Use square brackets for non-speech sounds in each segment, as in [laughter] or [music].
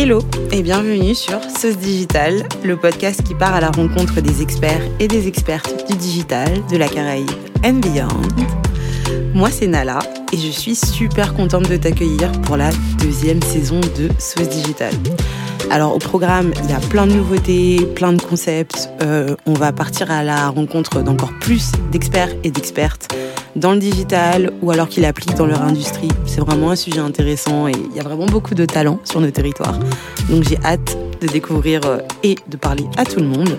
Hello et bienvenue sur Sauce Digital, le podcast qui part à la rencontre des experts et des expertes du digital, de la Caraïbe and beyond. Moi c'est Nala et je suis super contente de t'accueillir pour la deuxième saison de Sauce Digital. Alors au programme, il y a plein de nouveautés, plein de concepts. Euh, on va partir à la rencontre d'encore plus d'experts et d'expertes dans le digital ou alors qui l'appliquent dans leur industrie. C'est vraiment un sujet intéressant et il y a vraiment beaucoup de talents sur nos territoires. Donc j'ai hâte de découvrir euh, et de parler à tout le monde.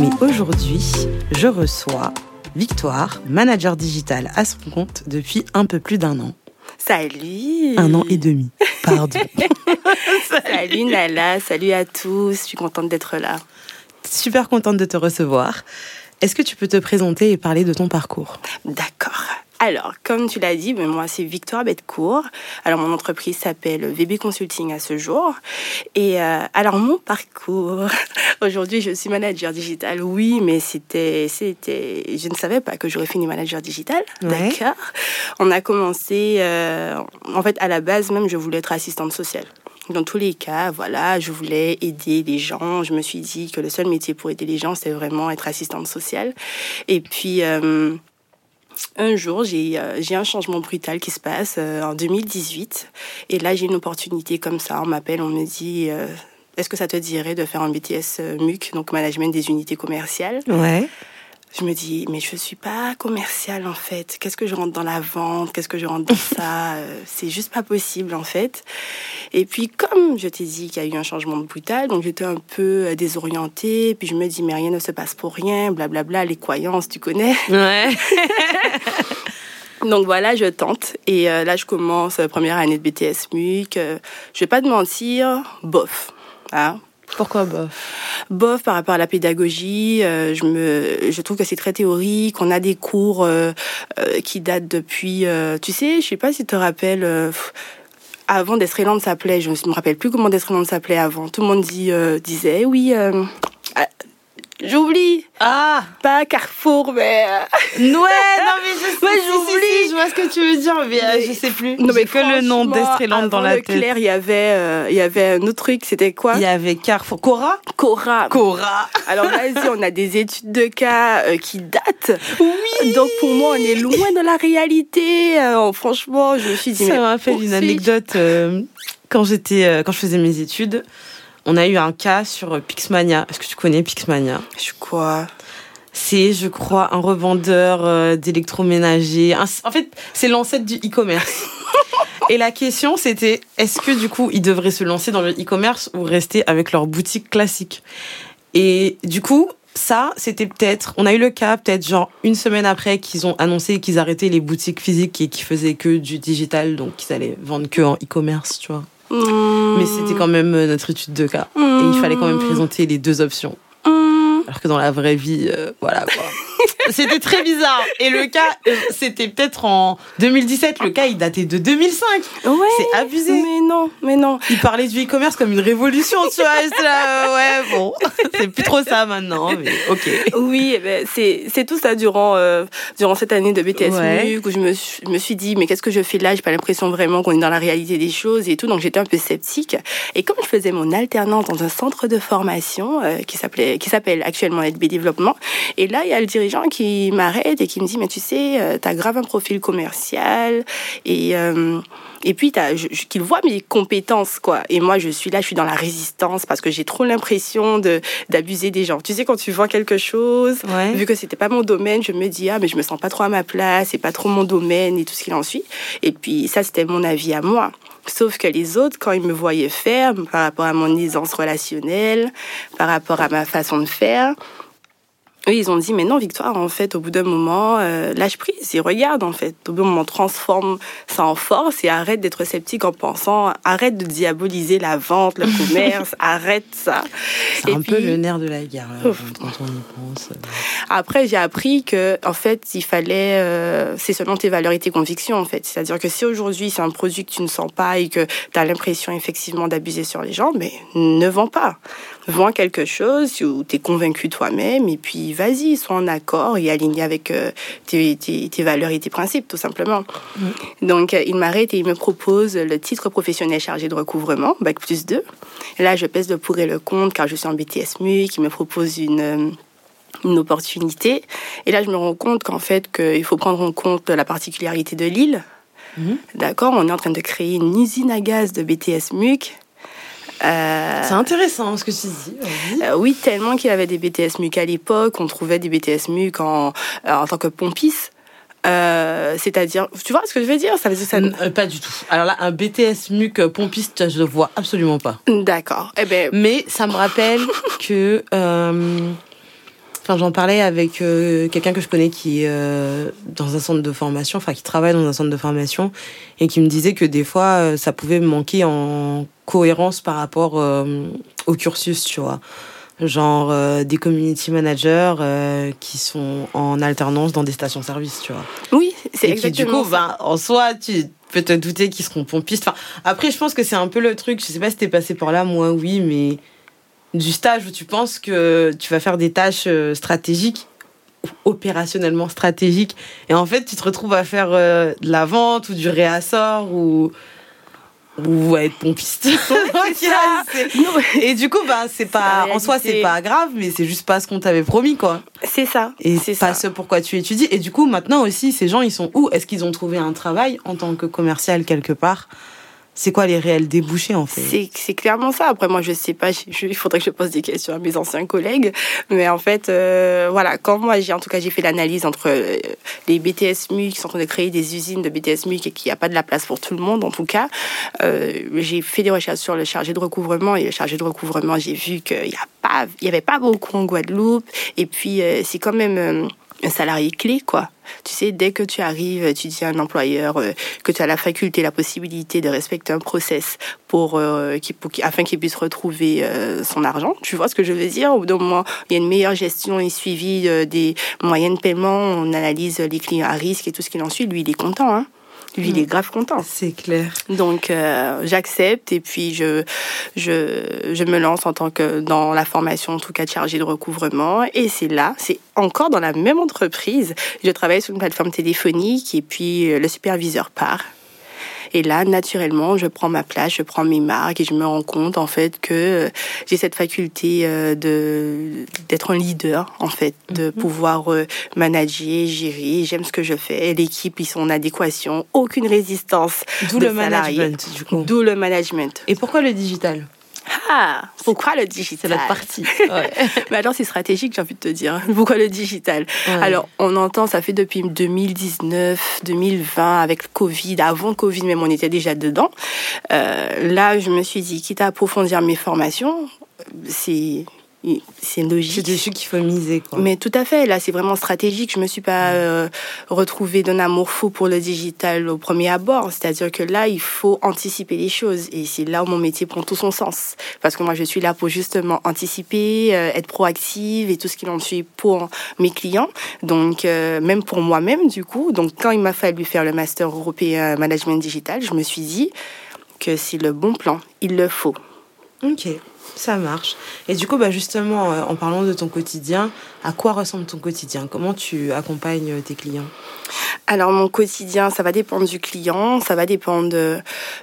Mais aujourd'hui, je reçois Victoire, manager digital à son compte depuis un peu plus d'un an. Salut Un an et demi, pardon. [laughs] salut Nala, salut à tous, je suis contente d'être là. Super contente de te recevoir. Est-ce que tu peux te présenter et parler de ton parcours? D'accord. Alors, comme tu l'as dit, ben, moi c'est Victoire Betcourt. Alors mon entreprise s'appelle VB Consulting à ce jour. Et euh, alors mon parcours, [laughs] aujourd'hui je suis manager digital, oui, mais c'était, c'était, je ne savais pas que j'aurais fini manager digital. D'accord. On a commencé, euh, en fait à la base même je voulais être assistante sociale. Dans tous les cas, voilà, je voulais aider les gens. Je me suis dit que le seul métier pour aider les gens, c'est vraiment être assistante sociale. Et puis, euh, un jour, euh, j'ai un changement brutal qui se passe euh, en 2018. Et là, j'ai une opportunité comme ça. On m'appelle, on me dit Est-ce que ça te dirait de faire un BTS MUC, donc management des unités commerciales? Ouais je me dis, mais je suis pas commerciale en fait. Qu'est-ce que je rentre dans la vente? Qu'est-ce que je rentre dans ça? [laughs] Euh, C'est juste pas possible en fait. Et puis, comme je t'ai dit qu'il y a eu un changement brutal, donc j'étais un peu euh, désorientée. Puis je me dis, mais rien ne se passe pour rien, blablabla, les croyances, tu connais? Ouais. [laughs] Donc voilà, je tente. Et euh, là, je commence première année de BTS MUC. je vais pas te mentir, bof. Hein, pourquoi bof Bof par rapport à la pédagogie, euh, je trouve que c'est très théorique. On a des cours euh, euh, qui datent depuis, tu sais, je sais pas si tu te rappelles. avant Destreland s'appelait, je ne me rappelle plus comment Destreland s'appelait avant. Tout le monde disait, oui, J'oublie. Ah. Pas Carrefour, mais. Ouais, [laughs] non, mais je sais. Ouais, j'oublie. je vois ce que tu veux dire, mais, euh, je sais plus. Non, mais que le nom d'Estreland dans la tête. Claire, il y avait, euh, il y avait un autre truc, c'était quoi? Il y avait Carrefour. Cora? Cora. Cora. Alors, vas-y, on a des études de cas euh, qui datent. Oui. Donc, pour moi, on est loin de la réalité. franchement, je me suis dit. Ça me rappelle une anecdote. quand j'étais, quand je faisais mes études, on a eu un cas sur Pixmania. Est-ce que tu connais Pixmania? Je quoi? C'est, je crois, un revendeur euh, d'électroménager. En fait, c'est l'ancêtre du e-commerce. [laughs] Et la question, c'était, est-ce que du coup, ils devraient se lancer dans le e-commerce ou rester avec leur boutique classique? Et du coup, ça, c'était peut-être, on a eu le cas peut-être genre une semaine après qu'ils ont annoncé qu'ils arrêtaient les boutiques physiques et qu'ils faisaient que du digital, donc qu'ils allaient vendre que en e-commerce, tu vois. Mais c'était quand même euh, notre étude de cas. Et il fallait quand même présenter les deux options. Alors que dans la vraie vie, euh, voilà quoi. [laughs] c'était très bizarre. Et le cas, euh, c'était peut-être en 2017. Le cas, il datait de 2005. Ouais. C'est abusé. Mais non, mais non. Il parlait du e-commerce comme une révolution, tu vois. Là, ouais, bon. [laughs] C'est plus trop ça maintenant, mais ok. Oui, eh ben, c'est, c'est tout ça durant, euh, durant cette année de BTS MUC où je me, suis, me suis dit, mais qu'est-ce que je fais là? J'ai pas l'impression vraiment qu'on est dans la réalité des choses et tout. Donc j'étais un peu sceptique. Et comme je faisais mon alternance dans un centre de formation euh, qui s'appelait, qui s'appelle actuellement LB Développement, et là, il y a le dirigeant qui qui m'arrête et qui me dit, mais tu sais, euh, tu as grave un profil commercial et, euh, et puis qu'il voit mes compétences, quoi. Et moi, je suis là, je suis dans la résistance parce que j'ai trop l'impression de d'abuser des gens. Tu sais, quand tu vois quelque chose, vu que c'était pas mon domaine, je me dis, ah, mais je me sens pas trop à ma place, c'est pas trop mon domaine et tout ce qu'il en suit. Et puis, ça, c'était mon avis à moi. Sauf que les autres, quand ils me voyaient faire, par rapport à mon aisance relationnelle, par rapport à ma façon de faire, eux, ils ont dit, mais non, Victoire, en fait, au bout d'un moment, euh, lâche prise et regarde, en fait. Au bout d'un moment, transforme ça en force et arrête d'être sceptique en pensant, arrête de diaboliser la vente, le [laughs] commerce, arrête ça. C'est un peu le nerf de la guerre, quand on y pense. Après, j'ai appris que, en fait, il fallait, euh, c'est selon tes valeurs et tes convictions, en fait. C'est-à-dire que si aujourd'hui, c'est un produit que tu ne sens pas et que tu as l'impression, effectivement, d'abuser sur les gens, mais ne vends pas. Vends quelque chose où tu es convaincu toi-même et puis vas-y, sois en accord et aligné avec tes, tes, valeurs et tes principes, tout simplement. Mm. Donc, il m'arrête et il me propose le titre professionnel chargé de recouvrement, Bac plus 2. là, je pèse le pour et le contre car je suis en BTS MUC, il me propose une une opportunité. Et là, je me rends compte qu'en fait, qu'il faut prendre en compte la particularité de l'île. Mhm. D'accord On est en train de créer une usine à gaz de BTS MUC. Euh, c'est intéressant ce que tu dis. Euh, oui, tellement qu'il avait des BTS MUC à l'époque. On trouvait des BTS MUC en, euh, en tant que pompiste. c'est-à-dire, tu vois ce que je veux dire? Ça, ça... Pas du tout. Alors là, un BTS MUC pompiste, je le vois absolument pas. D'accord. Eh ben... Mais ça me rappelle que Enfin, j'en parlais avec euh, quelqu'un que je connais qui est euh, dans un centre de formation, enfin qui travaille dans un centre de formation, et qui me disait que des fois, euh, ça pouvait manquer en cohérence par rapport au cursus, tu vois. Genre des community managers qui sont en alternance dans des stations-service, tu vois. Oui, c'est exactement. Qui, du coup, ben, en soi, tu peux te douter qu'ils seront pompistes. Enfin, après, je pense que c'est un peu le truc. Je sais pas si t'es passé par là, moi, oui, mais du stage où tu penses que tu vas faire des tâches euh, stratégiques opérationnellement stratégiques et en fait tu te retrouves à faire euh, de la vente ou du réassort ou ou à être pompiste. [laughs] [laughs] [laughs] et du coup, bah, c'est pas, en soi, c'est pas grave, mais c'est juste pas ce qu'on t'avait promis, quoi. C'est ça. Et c'est pas ce pourquoi tu étudies. Et du coup, maintenant aussi, ces gens, ils sont où? Est-ce qu'ils ont trouvé un travail en tant que commercial quelque part? C'est quoi les réels débouchés en fait? C'est clairement ça. Après moi je sais pas, [laughs] il faudrait que je pose des questions à mes anciens collègues, mais en fait euh, voilà, quand moi j'ai en tout cas j'ai fait l'analyse entre euh, les BTS MUC qui sont en train de créer des usines de BTS MUC et qu'il n'y a pas de la place pour tout le monde en tout cas, euh, j'ai fait des recherches sur le chargé de recouvrement et le chargé de recouvrement j'ai vu qu'il y a pas, il y avait pas beaucoup en Guadeloupe. Et puis c'est quand même un salarié clé, quoi. Tu sais, dès que tu arrives, tu dis à un employeur euh, que tu as la faculté, la possibilité de respecter un process pour, euh, pour afin qu'il puisse retrouver euh, son argent. Tu vois ce que je veux dire? Au bout d'un moment, il y a une meilleure gestion et suivi des moyens de paiement. On analyse les clients à risque et tout ce qui en suit. Lui, il est content. Hein lui, il est mm. grave content. C'est clair. Donc, euh, j'accepte et puis je, je, je me lance en tant que dans la formation, en tout cas, de chargée de recouvrement. Et c'est là, c'est encore dans la même entreprise. Je travaille sur une plateforme téléphonique et puis euh, le superviseur part. Et là, naturellement, je prends ma place, je prends mes marques et je me rends compte en fait que euh, j'ai cette faculté euh, de d'être un leader en fait, de mhm. pouvoir euh, manager, gérer. J'aime ce que je fais. L'équipe, ils sont en adéquation, aucune résistance. D'où le management, du coup. D'où le management. Et pourquoi le digital? Ah, pourquoi le digital C'est notre partie. [laughs] Mais alors, c'est stratégique, j'ai envie de te dire. Pourquoi le digital? Alors, on entend, ça fait depuis 2019, 2020, avec le Covid, avant le Covid même, on était déjà dedans. Euh, là, je me suis dit, quitte à approfondir mes formations, c'est c'est logique. C'est dessus qu'il faut miser. Quoi. Mais tout à fait, là c'est vraiment stratégique. Je me suis pas euh, retrouvée d'un amour fou pour le digital au premier abord. C'est-à-dire que là, il faut anticiper les choses. Et c'est là où mon métier prend tout son sens. Parce que moi, je suis là pour justement anticiper, euh, être proactive et tout ce qui en suit pour mes clients. Donc, euh, même pour moi-même, du coup. Donc, quand il m'a fallu faire le Master européen Management Digital, je me suis dit que c'est le bon plan. Il le faut. Ok. Ça marche. Et du coup, bah justement, euh, en parlant de ton quotidien, à quoi ressemble ton quotidien? Comment tu accompagnes euh, tes clients? Alors, mon quotidien, ça va dépendre du client, ça va dépendre de,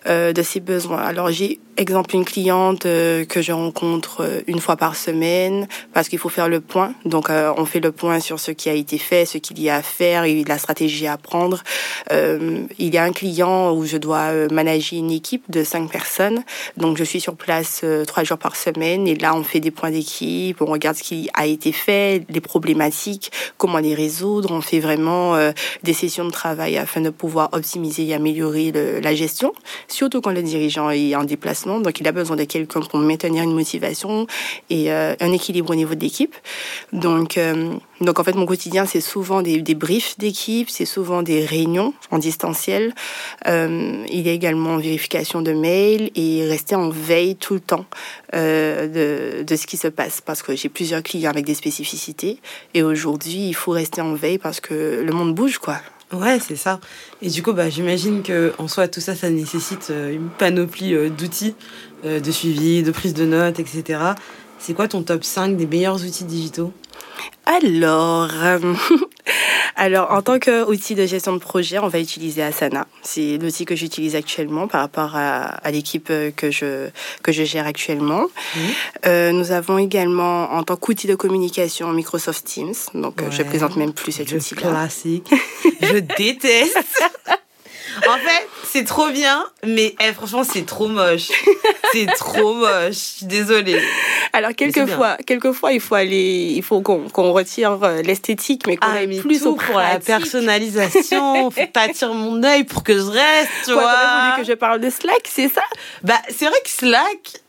euh, de ses besoins. Alors, j'ai exemple une cliente euh, que je rencontre euh, une fois par semaine parce qu'il faut faire le point. Donc euh, on fait le point sur ce qui a été fait, ce qu'il y a à faire et la stratégie à prendre. il y a un client où je dois manager une équipe de cinq personnes. Donc je suis sur place trois jours par semaine et là on fait des points d'équipe, on regarde ce qui a été fait, les problématiques, comment les résoudre. On fait vraiment des sessions de travail afin de pouvoir optimiser et améliorer la gestion, surtout quand le dirigeant est en déplacement donc il a besoin de quelqu'un pour maintenir une motivation et euh, un équilibre au niveau de l'équipe. Donc, euh, donc en fait, mon quotidien, c'est souvent des, briefs d'équipe, c'est souvent des réunions en distanciel. Euh, il y a également vérification de mails et rester en veille tout le temps de, de ce qui se passe parce que j'ai plusieurs clients avec des spécificités et aujourd'hui, il faut rester en veille parce que le monde bouge, quoi. Ouais, c'est ça. Et du coup, bah, j'imagine que en soi, tout ça, ça nécessite euh, une panoplie euh, d'outils euh, de suivi, de prise de notes, etc. C'est quoi ton top 5 des meilleurs outils digitaux? Alors, [laughs] alors en tant qu'outil de gestion de projet, on va utiliser Asana. C'est l'outil que j'utilise actuellement par rapport à, l'équipe que je que je gère actuellement. Mmh. Euh, nous avons également en tant qu'outil de communication Microsoft Teams. Donc je présente même plus cet outil-là. Classique. [laughs] je déteste. En fait, c'est trop bien, mais eh, franchement, c'est trop moche. c'est trop moche. Je suis désolée. Alors quelquefois, quelquefois, il faut aller, il faut qu'on retire euh, l'esthétique, mais qu'on ah, aille plus tout pour la personnalisation. faut mon œil pour que je reste, tu vois. voulu que je parle de Slack, c'est ça? Bah, c'est vrai que Slack,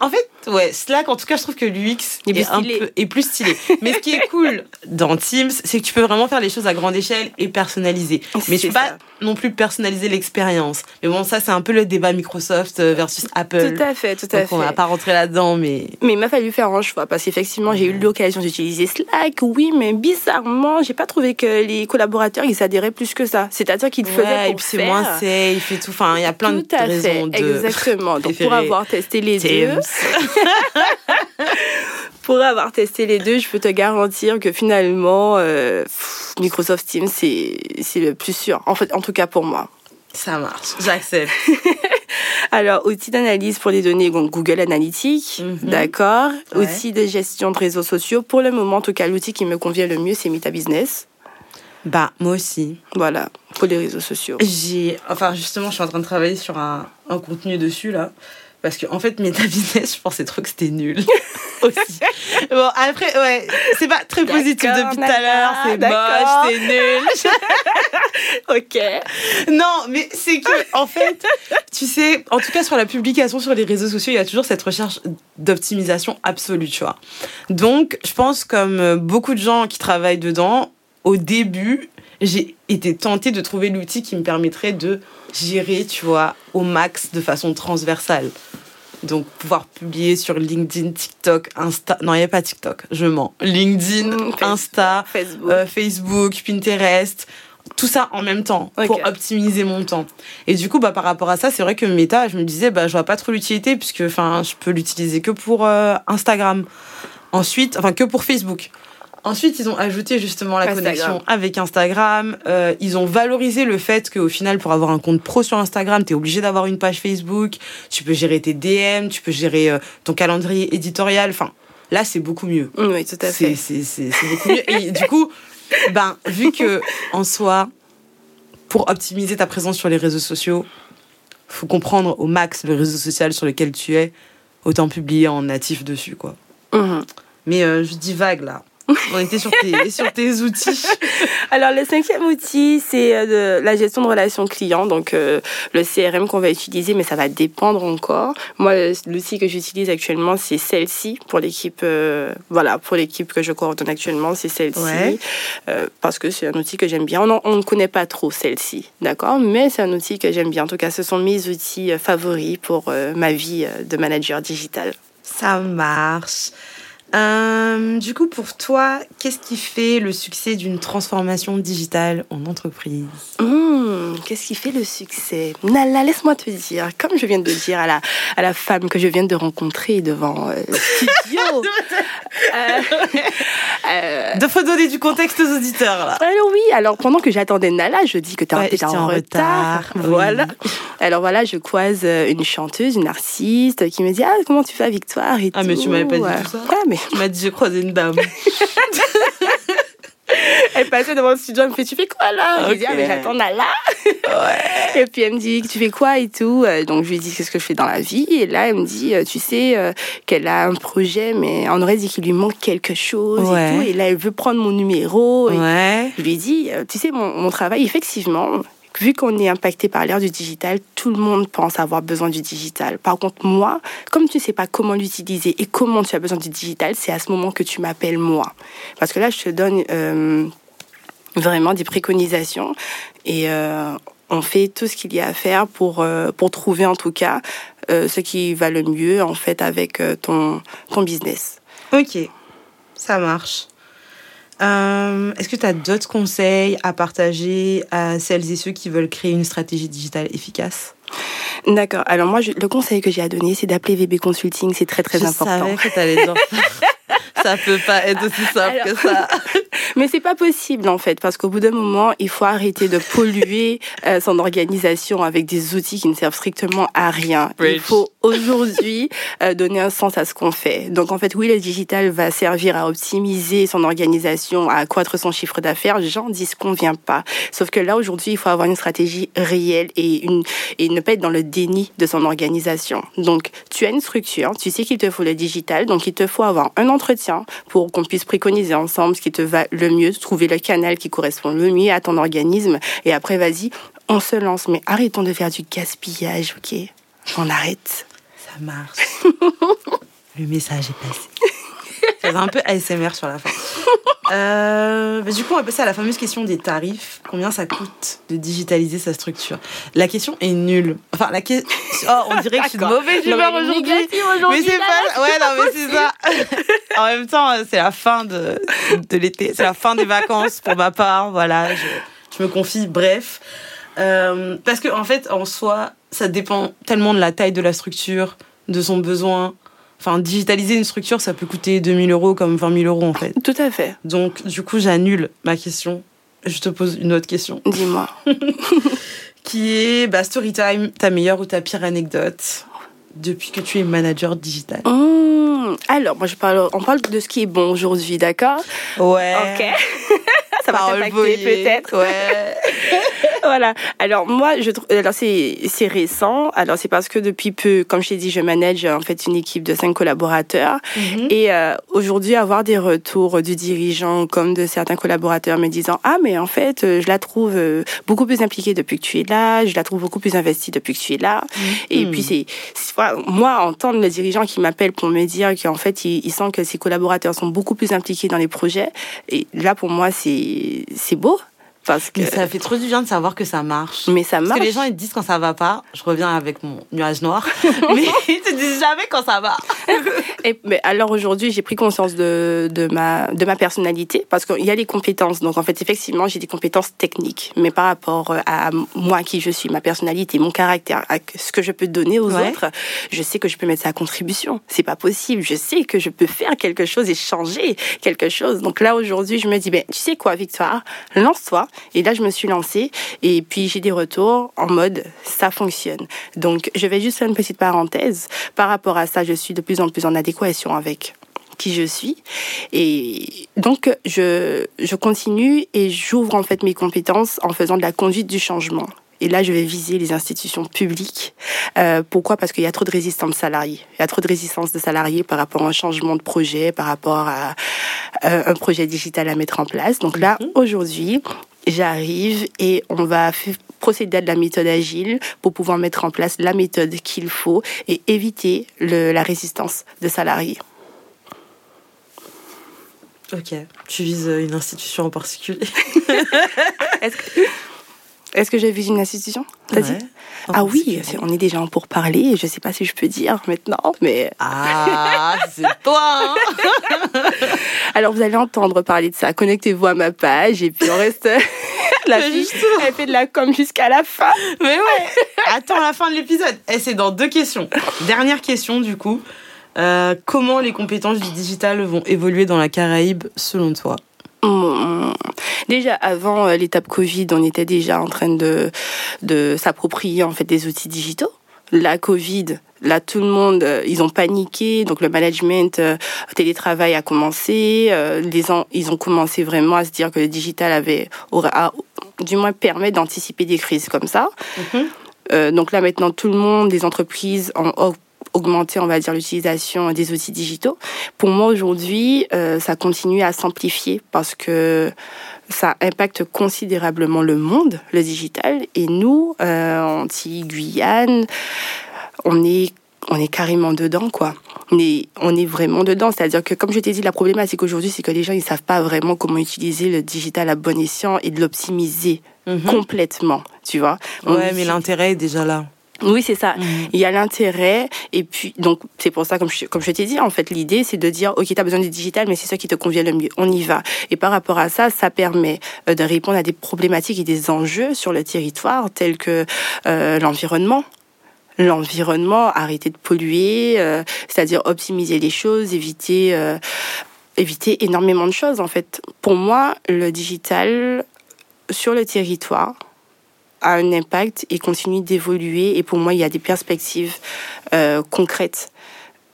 en fait, ouais, Slack, en tout cas, je trouve que l'UX est, un peu, est plus stylé. [laughs] Mais ce qui est cool dans Teams, c'est que tu peux vraiment faire les choses à grande échelle et personnaliser. [laughs] Mais tu peux pas non plus personnaliser l'expérience. Mais bon, ça, c'est un peu le débat Microsoft euh, versus Apple. Tout à fait, tout à Donc fait. On va pas rentrer là-dedans, mais. Mais il m'a fallu faire un choix parce qu'effectivement, j'ai eu l'occasion d'utiliser Slack, oui, mais bizarrement, j'ai pas trouvé que les collaborateurs, ils s'adhéraient plus que ça. C'est-à-dire qu'ils faisaient ouais, pour et puis c'est moins safe et tout. Enfin, il y a plein tout de à raisons fait. de. Exactement. Donc, pour avoir testé les deux, [laughs] [laughs] pour avoir testé les deux, je peux te garantir que finalement, euh, Microsoft Teams, c'est le plus sûr. En fait, en tout cas pour moi. Ça marche, j'accepte. [laughs] Alors, outil d'analyse pour les données, donc Google Analytics, mhm. d'accord. Outil de gestion de réseaux sociaux. Pour le moment, en tout cas, l'outil qui me convient le mieux, c'est Meta Business. Bah, moi aussi. Voilà, pour les réseaux sociaux. J'ai, enfin, justement, je suis en train de travailler sur un, un contenu dessus, là. Parce que, en fait, Meta [laughs] Business, je pensais trop que c'était nul. [laughs] aussi. Bon, après, ouais, c'est pas très positif depuis tout à l'heure. C'est moche, c'est nul. [laughs] ok. Non, mais c'est que, en fait, tu sais, en tout cas, sur la publication sur les réseaux sociaux, il y a toujours cette recherche d'optimisation absolue, tu vois. Donc, je pense, comme beaucoup de gens qui travaillent dedans, au début, j'ai été tentée de trouver l'outil qui me permettrait de gérer, tu vois, au max de façon transversale. Donc, pouvoir publier sur LinkedIn, TikTok, Insta. Non, il n'y a pas TikTok, je mens. LinkedIn, mm, Insta, euh, Facebook. Pinterest. Tout ça en même temps pour optimiser mon temps. Et du coup, bah, par rapport à ça, c'est vrai que Meta, je me disais, bah, je vois pas trop l'utilité puisque, enfin, je peux l'utiliser que pour euh, Instagram. Ensuite, enfin, que pour Facebook. Ensuite, ils ont ajouté justement la connexion avec Instagram. Euh, ils ont valorisé le fait qu'au final, pour avoir un compte pro sur Instagram, tu es obligé d'avoir une page Facebook. Tu peux gérer tes DM, tu peux gérer euh, ton calendrier éditorial. Enfin, là, c'est beaucoup mieux. Oui, tout à fait. C'est beaucoup mieux. Et du coup, ben, vu que en soi, pour optimiser ta présence sur les réseaux sociaux, faut comprendre au max le réseau social sur lequel tu es, autant publier en natif dessus, quoi. Mhm. Mais euh, je dis vague là. On était sur tes, [laughs] sur tes outils. Alors, le cinquième outil, c'est euh, de la gestion de relations clients. Donc, euh, le CRM qu'on va utiliser, mais ça va dépendre encore. Moi, l'outil que j'utilise actuellement, c'est celle-ci pour l'équipe, euh, voilà, pour l'équipe que je coordonne actuellement, c'est celle-ci. parce que c'est un outil que j'aime bien. On, on ne connaît pas trop celle-ci, d'accord? Mais c'est un outil que j'aime bien. En tout cas, ce sont mes outils favoris pour ma vie de manager digital. Ça marche. Euh, du coup, pour toi, qu'est-ce qui fait le succès d'une transformation digitale en entreprise? Mmh, Qu'est-ce qui fait le succès? Nala, laisse-moi te dire, comme je viens de dire à la, à la femme que je viens de rencontrer devant euh, le studio. [laughs] euh, euh, De faut donner du contexte aux auditeurs, là. Alors oui, alors pendant que j'attendais Nala, je dis que tu es en, retard. Voilà. Alors voilà, je croise une chanteuse, une artiste qui me dit Ah, comment tu fais, Victoire? et Ah, mais tu m'avais pas dit tout ça. Ah, mais [laughs] tu m'as dit, j'ai croisé une dame. [laughs] elle passait devant le studio, elle me fait, tu fais quoi là? Je lui dis, ah, mais j'attends Nala. Ouais. [laughs] Et puis elle me dit, tu fais quoi et tout? Euh, donc je lui dis, qu'est-ce que je fais dans la vie Et là, elle me dit, euh, tu sais, euh, qu'elle a un projet, mais on aurait dit qu'il lui manque quelque chose et tout. Et là, elle veut prendre mon numéro. Et ouais. Je lui dis, tu sais, mon, mon travail, effectivement, vu qu'on est impacté par l'ère du digital, tout le monde pense avoir besoin du digital. Par contre, moi, comme tu ne sais pas comment l'utiliser et comment tu as besoin du digital, c'est à ce moment que tu m'appelles moi. Parce que là, je te donne euh, vraiment des préconisations et euh, on fait tout ce qu'il y a à faire pour, euh, pour trouver en tout cas ce qui va le mieux en fait avec ton, ton business. Ok, ça marche. Euh, est-ce que tu as d'autres conseils à partager à celles et ceux qui veulent créer une stratégie digitale efficace? D'accord. Alors moi, le conseil que j'ai à donner, c'est d'appeler VB Consulting. C'est très très important. Savais que dire [laughs] ça peut pas être aussi simple que ça. [laughs] Mais c'est pas possible en fait, parce qu'au bout d'un moment, il faut arrêter de polluer [laughs] euh, son organisation avec des outils qui ne servent strictement à rien. Il faut aujourd'hui euh, donner un sens à ce qu'on fait. Donc en fait, oui, le digital va servir à optimiser son organisation, à accroître son chiffre d'affaires. J'en dis ce qu'on vient pas. Sauf que là aujourd'hui, il faut avoir une stratégie réelle et une et ne pas être dans le déni de son organisation. Donc tu as une structure, tu sais qu'il te faut le digital, donc il te faut avoir un entretien pour qu'on puisse préconiser ensemble ce qui te va le mieux, trouver le canal qui correspond le mieux à ton organisme. Et après, vas-y, on se lance. Mais arrêtons de faire du gaspillage, ok? On arrête. Ça marche. [laughs] le message est passé. J'avais un peu ASMR sur la fin. [laughs] Euh, bah, du coup, on va passer à la fameuse question des tarifs. Combien ça coûte de digitaliser sa structure? La question est nulle. Enfin, la question. Oh, on dirait que je suis [laughs] de mauvaise humeur aujourd'hui. Mais c'est pas. Ouais, non, mais c'est ça. en même temps, c'est la fin de, de l'été. C'est la fin des vacances pour ma part. Voilà, je, je me confie. Bref. Euh, parce que, en fait, en soi, ça dépend tellement de la taille de la structure, de son besoin, Enfin, digitaliser une structure, ça peut coûter 2000 euros comme 20 000 euros en fait. [laughs] Tout à fait. Donc, du coup, j'annule ma question. Je te pose une autre question. Dis-moi. [laughs] qui est, bah, Storytime, ta meilleure ou ta pire anecdote depuis que tu es manager digital? Mmh. Alors, moi, je parle, on parle de ce qui est bon aujourd'hui, d'accord? Ouais. Ok. [laughs] ça va t'impacter peut-être. Ouais. [laughs] voilà. Alors moi, je alors c'est c'est récent. Alors c'est parce que depuis peu, comme je t'ai dit, je manage en fait une équipe de cinq collaborateurs. Mhm. Et euh, aujourd'hui, avoir des retours du dirigeant comme de certains collaborateurs me disant ah mais en fait, euh, je la trouve euh, beaucoup plus impliquée depuis que tu es là. Je la trouve beaucoup plus investie depuis que tu es là. Et mhm. puis c'est moi entendre le dirigeant qui m'appelle pour me dire qu'en fait il, il sent que ses collaborateurs sont beaucoup plus impliqués dans les projets. Et là pour moi c'est c'est beau parce que ça fait trop du bien de savoir que ça marche. Mais ça marche. Parce que les gens ils disent quand ça va pas. Je reviens avec mon nuage noir. [laughs] [laughs] mais ils te disent jamais quand ça va. [laughs] Et, mais alors aujourd'hui, j'ai pris conscience de, de ma de ma personnalité parce qu'il y a les compétences. Donc en fait, effectivement, j'ai des compétences techniques, mais par rapport à moi qui je suis, ma personnalité, mon caractère, à ce que je peux donner aux autres, je sais que je peux mettre ça à contribution. C'est pas possible. Je sais que je peux faire quelque chose et changer quelque chose. Donc là aujourd'hui, je me dis ben tu sais quoi, Victoire, lance-toi et là, je me suis lancée et puis j'ai des retours en mode ça fonctionne. Donc, je vais juste faire une petite parenthèse. Par rapport à ça, je suis de plus en plus en adéquation avec qui je suis. Et donc, je, je continue et j'ouvre en fait mes compétences en faisant de la conduite du changement. Et là, je vais viser les institutions publiques. Euh, pourquoi? Parce qu'il y a trop de résistance salariée. Il y a trop de résistance de salariés par rapport à un changement de projet, par rapport à euh, un projet digital à mettre en place. Donc là, mhm. aujourd'hui, j'arrive et on va procéder à de la méthode agile pour pouvoir mettre en place la méthode qu'il faut et éviter le, la résistance de salariés. Ok, tu vises une institution en particulier. [laughs] Est-ce que... Que j'ai vu une institution? Ah oui, on est déjà en pourparler. Je ne sais pas si je peux dire maintenant, mais. Ah, c'est toi hein. [laughs] Alors, vous allez entendre parler de ça. Connectez-vous à ma page et puis on reste. [laughs] la fille, elle fait de la com jusqu'à la fin. Mais ouais Attends la fin de l'épisode. Et eh, c'est dans deux questions. Dernière question, du coup. Euh, comment les compétences du digital vont évoluer dans la Caraïbe selon toi? Déjà avant euh, l'étape Covid, on était déjà en train de, de s'approprier en fait des outils digitaux. La Covid, là tout le monde, euh, ils ont paniqué, donc le management euh, télétravail a commencé. les ils ont commencé vraiment à se dire que le digital avait, du moins permet d'anticiper des crises comme ça. Mm-hmm. donc là maintenant tout le monde, les entreprises ont augmenter, on va dire, l'utilisation des outils digitaux. Pour moi, aujourd'hui, euh, ça continue à s'amplifier parce que ça impacte considérablement le monde, le digital. Et nous, euh, Antilles-Guyane, on est on est carrément dedans, quoi. On est, on est vraiment dedans. C'est-à-dire que, comme je t'ai dit, la problématique aujourd'hui, c'est que les gens, ils savent pas vraiment comment utiliser le digital à bon escient et de l'optimiser mhm. complètement, tu vois. ouais, mais l'intérêt est déjà là. Oui, c'est ça. Mhm. Il y a l'intérêt et puis donc c'est pour ça comme je, comme je t'ai dit en fait l'idée c'est de dire OK, tu as besoin du digital mais c'est ça qui te convient le mieux. On y va. Et par rapport à ça, ça permet euh, de répondre à des problématiques et des enjeux sur le territoire tels que euh, l'environnement, l'environnement, arrêter de polluer, euh, c'est-à-dire optimiser les choses, éviter éviter énormément de choses en fait. Pour moi, le digital sur le territoire a un impact et continue d'évoluer. Et pour moi, il y a des perspectives euh, concrètes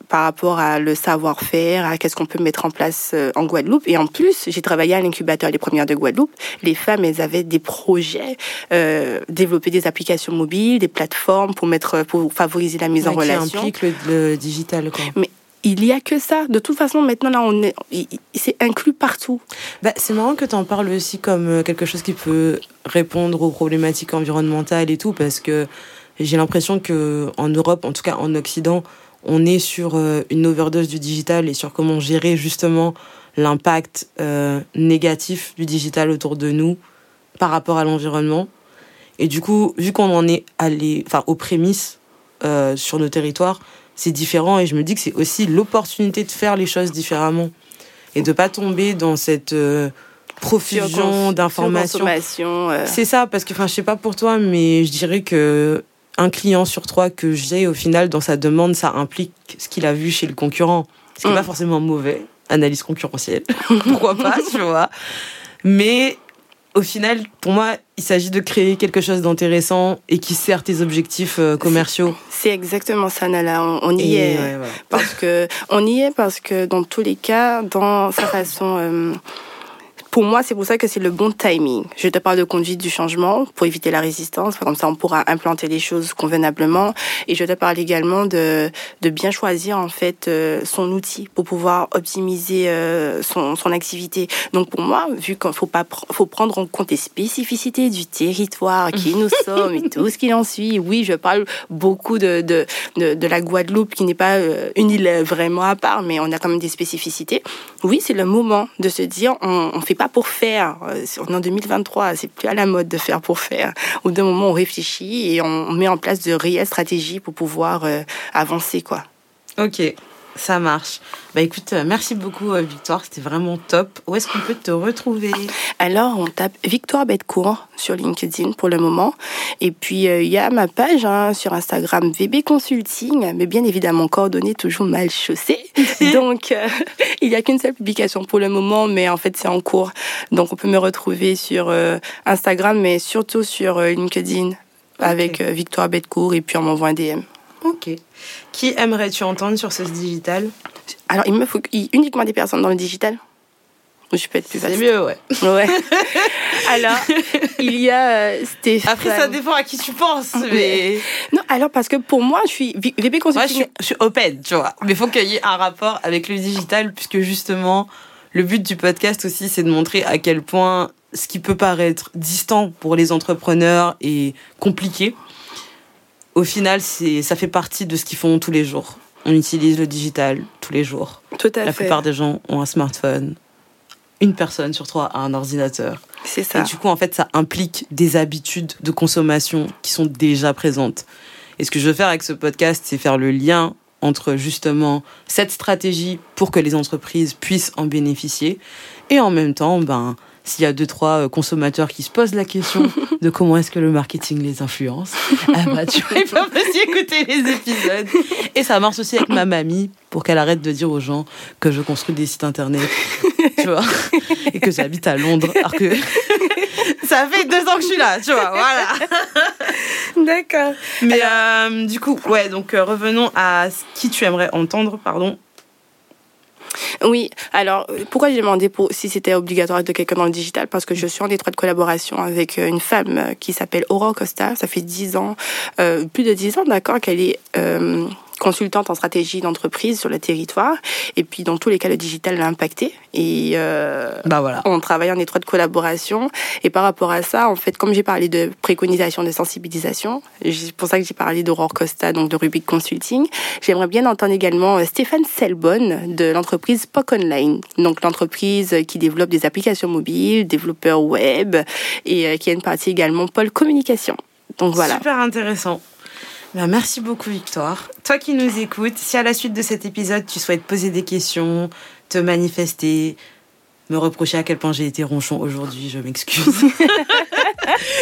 par rapport à le savoir-faire, à qu'est-ce qu'on peut mettre en place euh, en Guadeloupe. Et en plus, j'ai travaillé à l'incubateur des premières de Guadeloupe. Les femmes, elles avaient des projets, euh, développer des applications mobiles, des plateformes pour mettre, pour favoriser la mise en relation. Implique le, digital, quoi. Mais il y a que ça. De toute façon, maintenant, là, on est, c'est inclus partout. Bah, c'est marrant que tu en parles aussi comme euh, quelque chose qui peut répondre aux problématiques environnementales et tout, parce que j'ai l'impression que en Europe, en tout cas en Occident, on est sur euh, une overdose du digital et sur comment gérer justement l'impact euh, négatif du digital autour de nous par rapport à l'environnement. Et du coup, vu qu'on en est allé, enfin, aux prémices sur nos territoires, c'est différent et je me dis que c'est aussi l'opportunité de faire les choses différemment et de pas tomber dans cette profusion d'informations. C'est ça, parce que, enfin, je sais pas pour toi, mais je dirais que un client sur trois que j'ai, au final, dans sa demande, ça implique ce qu'il a vu chez le concurrent. Ce qui n'est pas mm. forcément mauvais. Analyse concurrentielle. [laughs] Pourquoi pas, tu vois. Mais au final, pour moi, il s'agit de créer quelque chose d'intéressant et qui sert tes objectifs euh, commerciaux. C'est exactement ça, Nala. On, y est parce que on y est parce que dans tous les cas, dans sa façon euh, pour moi, c'est pour ça que c'est le bon timing. Je te parle de conduite du changement pour éviter la résistance. Comme ça, on pourra implanter les choses convenablement. Et je te parle également de, de bien choisir, en fait, euh, son outil pour pouvoir optimiser euh, son, son activité. Donc, pour moi, vu qu'il faut pas, faut prendre en compte les spécificités du territoire, qui nous [laughs] sommes et tout ce qui en suit. Oui, je parle beaucoup de, de, de, de la Guadeloupe, qui n'est pas euh, une île vraiment à part, mais on a quand même des spécificités. Oui, c'est le moment de se dire, on, on fait pas pour faire. Euh, on est en 2023, c'est plus à la mode de faire pour faire. Au d'un moment, on réfléchit et on met en place de réelles stratégies pour pouvoir euh, avancer, quoi. Ok. Ça marche. Bah écoute, euh, merci beaucoup euh, Victoire, c'était vraiment top. Où est-ce qu'on peut te retrouver? Alors, on tape Victoire Betcourt sur LinkedIn pour le moment. Et puis, euh, il y a ma page hein, sur Instagram VB Consulting, mais bien évidemment, coordonnées toujours mal chaussées. [laughs] Donc, [laughs] il n'y a qu'une seule publication pour le moment, mais en fait, c'est en cours. Donc, on peut me retrouver sur Instagram, mais surtout sur LinkedIn avec Victoire Betcourt et puis on m'envoie un DM. Ok. Qui aimerais-tu entendre sur ce digital? Alors, il me faut uniquement des personnes dans le digital. Je peux être plus facile. C'est mieux, ouais. Ouais. [laughs] alors, il y a euh, Stéphane. Après, ça dépend à qui tu penses, mais. Non, alors, parce que pour moi, je suis VP Consulting. Moi, je suis, open, tu vois. Mais il faut qu'il y ait un rapport avec le digital, puisque justement, le but du podcast aussi, c'est de montrer à quel point ce qui peut paraître distant pour les entrepreneurs est compliqué au final, c'est, ça fait partie de ce qu'ils font tous les jours. On utilise le digital tous les jours. Tout à La plupart des gens ont un smartphone. Une personne sur trois a un ordinateur. C'est ça. Et du coup, en fait, ça implique des habitudes de consommation qui sont déjà présentes. Et ce que je veux faire avec ce podcast, c'est faire le lien entre justement cette stratégie pour que les entreprises puissent en bénéficier et en même temps, ben, s'il y a deux, trois euh, consommateurs qui se posent la question [laughs] de comment est-ce que le marketing les influence, [laughs] ah bah, tu pas aussi écouter les épisodes. Et ça marche aussi avec ma mamie pour qu'elle arrête de dire aux gens que je construis des sites internet, tu vois, et que j'habite à Londres, alors que [laughs] ça fait deux ans que je suis là, tu vois, voilà. D'accord. Mais euh, du coup, ouais, donc euh, revenons à qui tu aimerais entendre, pardon, oui, alors pourquoi j'ai demandé si c'était obligatoire de quelqu'un dans le digital? Parce que je suis en étroite collaboration avec une femme qui s'appelle Aurore Costa. Ça fait dix ans, euh, plus de dix ans, d'accord, qu'elle est euh, consultante en stratégie d'entreprise sur le territoire. Et puis, dans tous les cas, le digital l'a impacté. Et euh, bah voilà. on travaille en étroite collaboration. Et par rapport à ça, en fait, comme j'ai parlé de préconisation, de sensibilisation, c'est pour ça que j'ai parlé d'Aurore Costa, donc de Rubik Consulting, j'aimerais bien entendre également euh, Stéphane Selbonne de l'entreprise POC Online. Donc, l'entreprise qui développe des applications mobiles, développeur web, et euh, qui a une partie également Pôle Communication. Donc voilà. Super intéressant. Ben, merci beaucoup Victoire. Toi qui nous écoutes, si à la suite de cet épisode tu souhaites poser des questions, te manifester, me reprocher à quel point j'ai été ronchon aujourd'hui, je m'excuse. [laughs]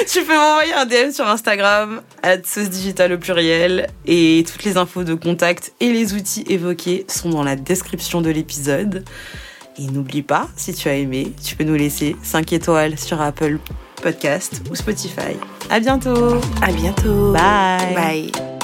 tu peux m'envoyer un DM sur Instagram, sauce digital au pluriel, et toutes les infos de contact et les outils évoqués sont dans la description de l'épisode. Et n'oublie pas, si tu as aimé, tu peux nous laisser 5 étoiles sur Apple Podcast ou Spotify. À bientôt. À bientôt. Bye. Bye.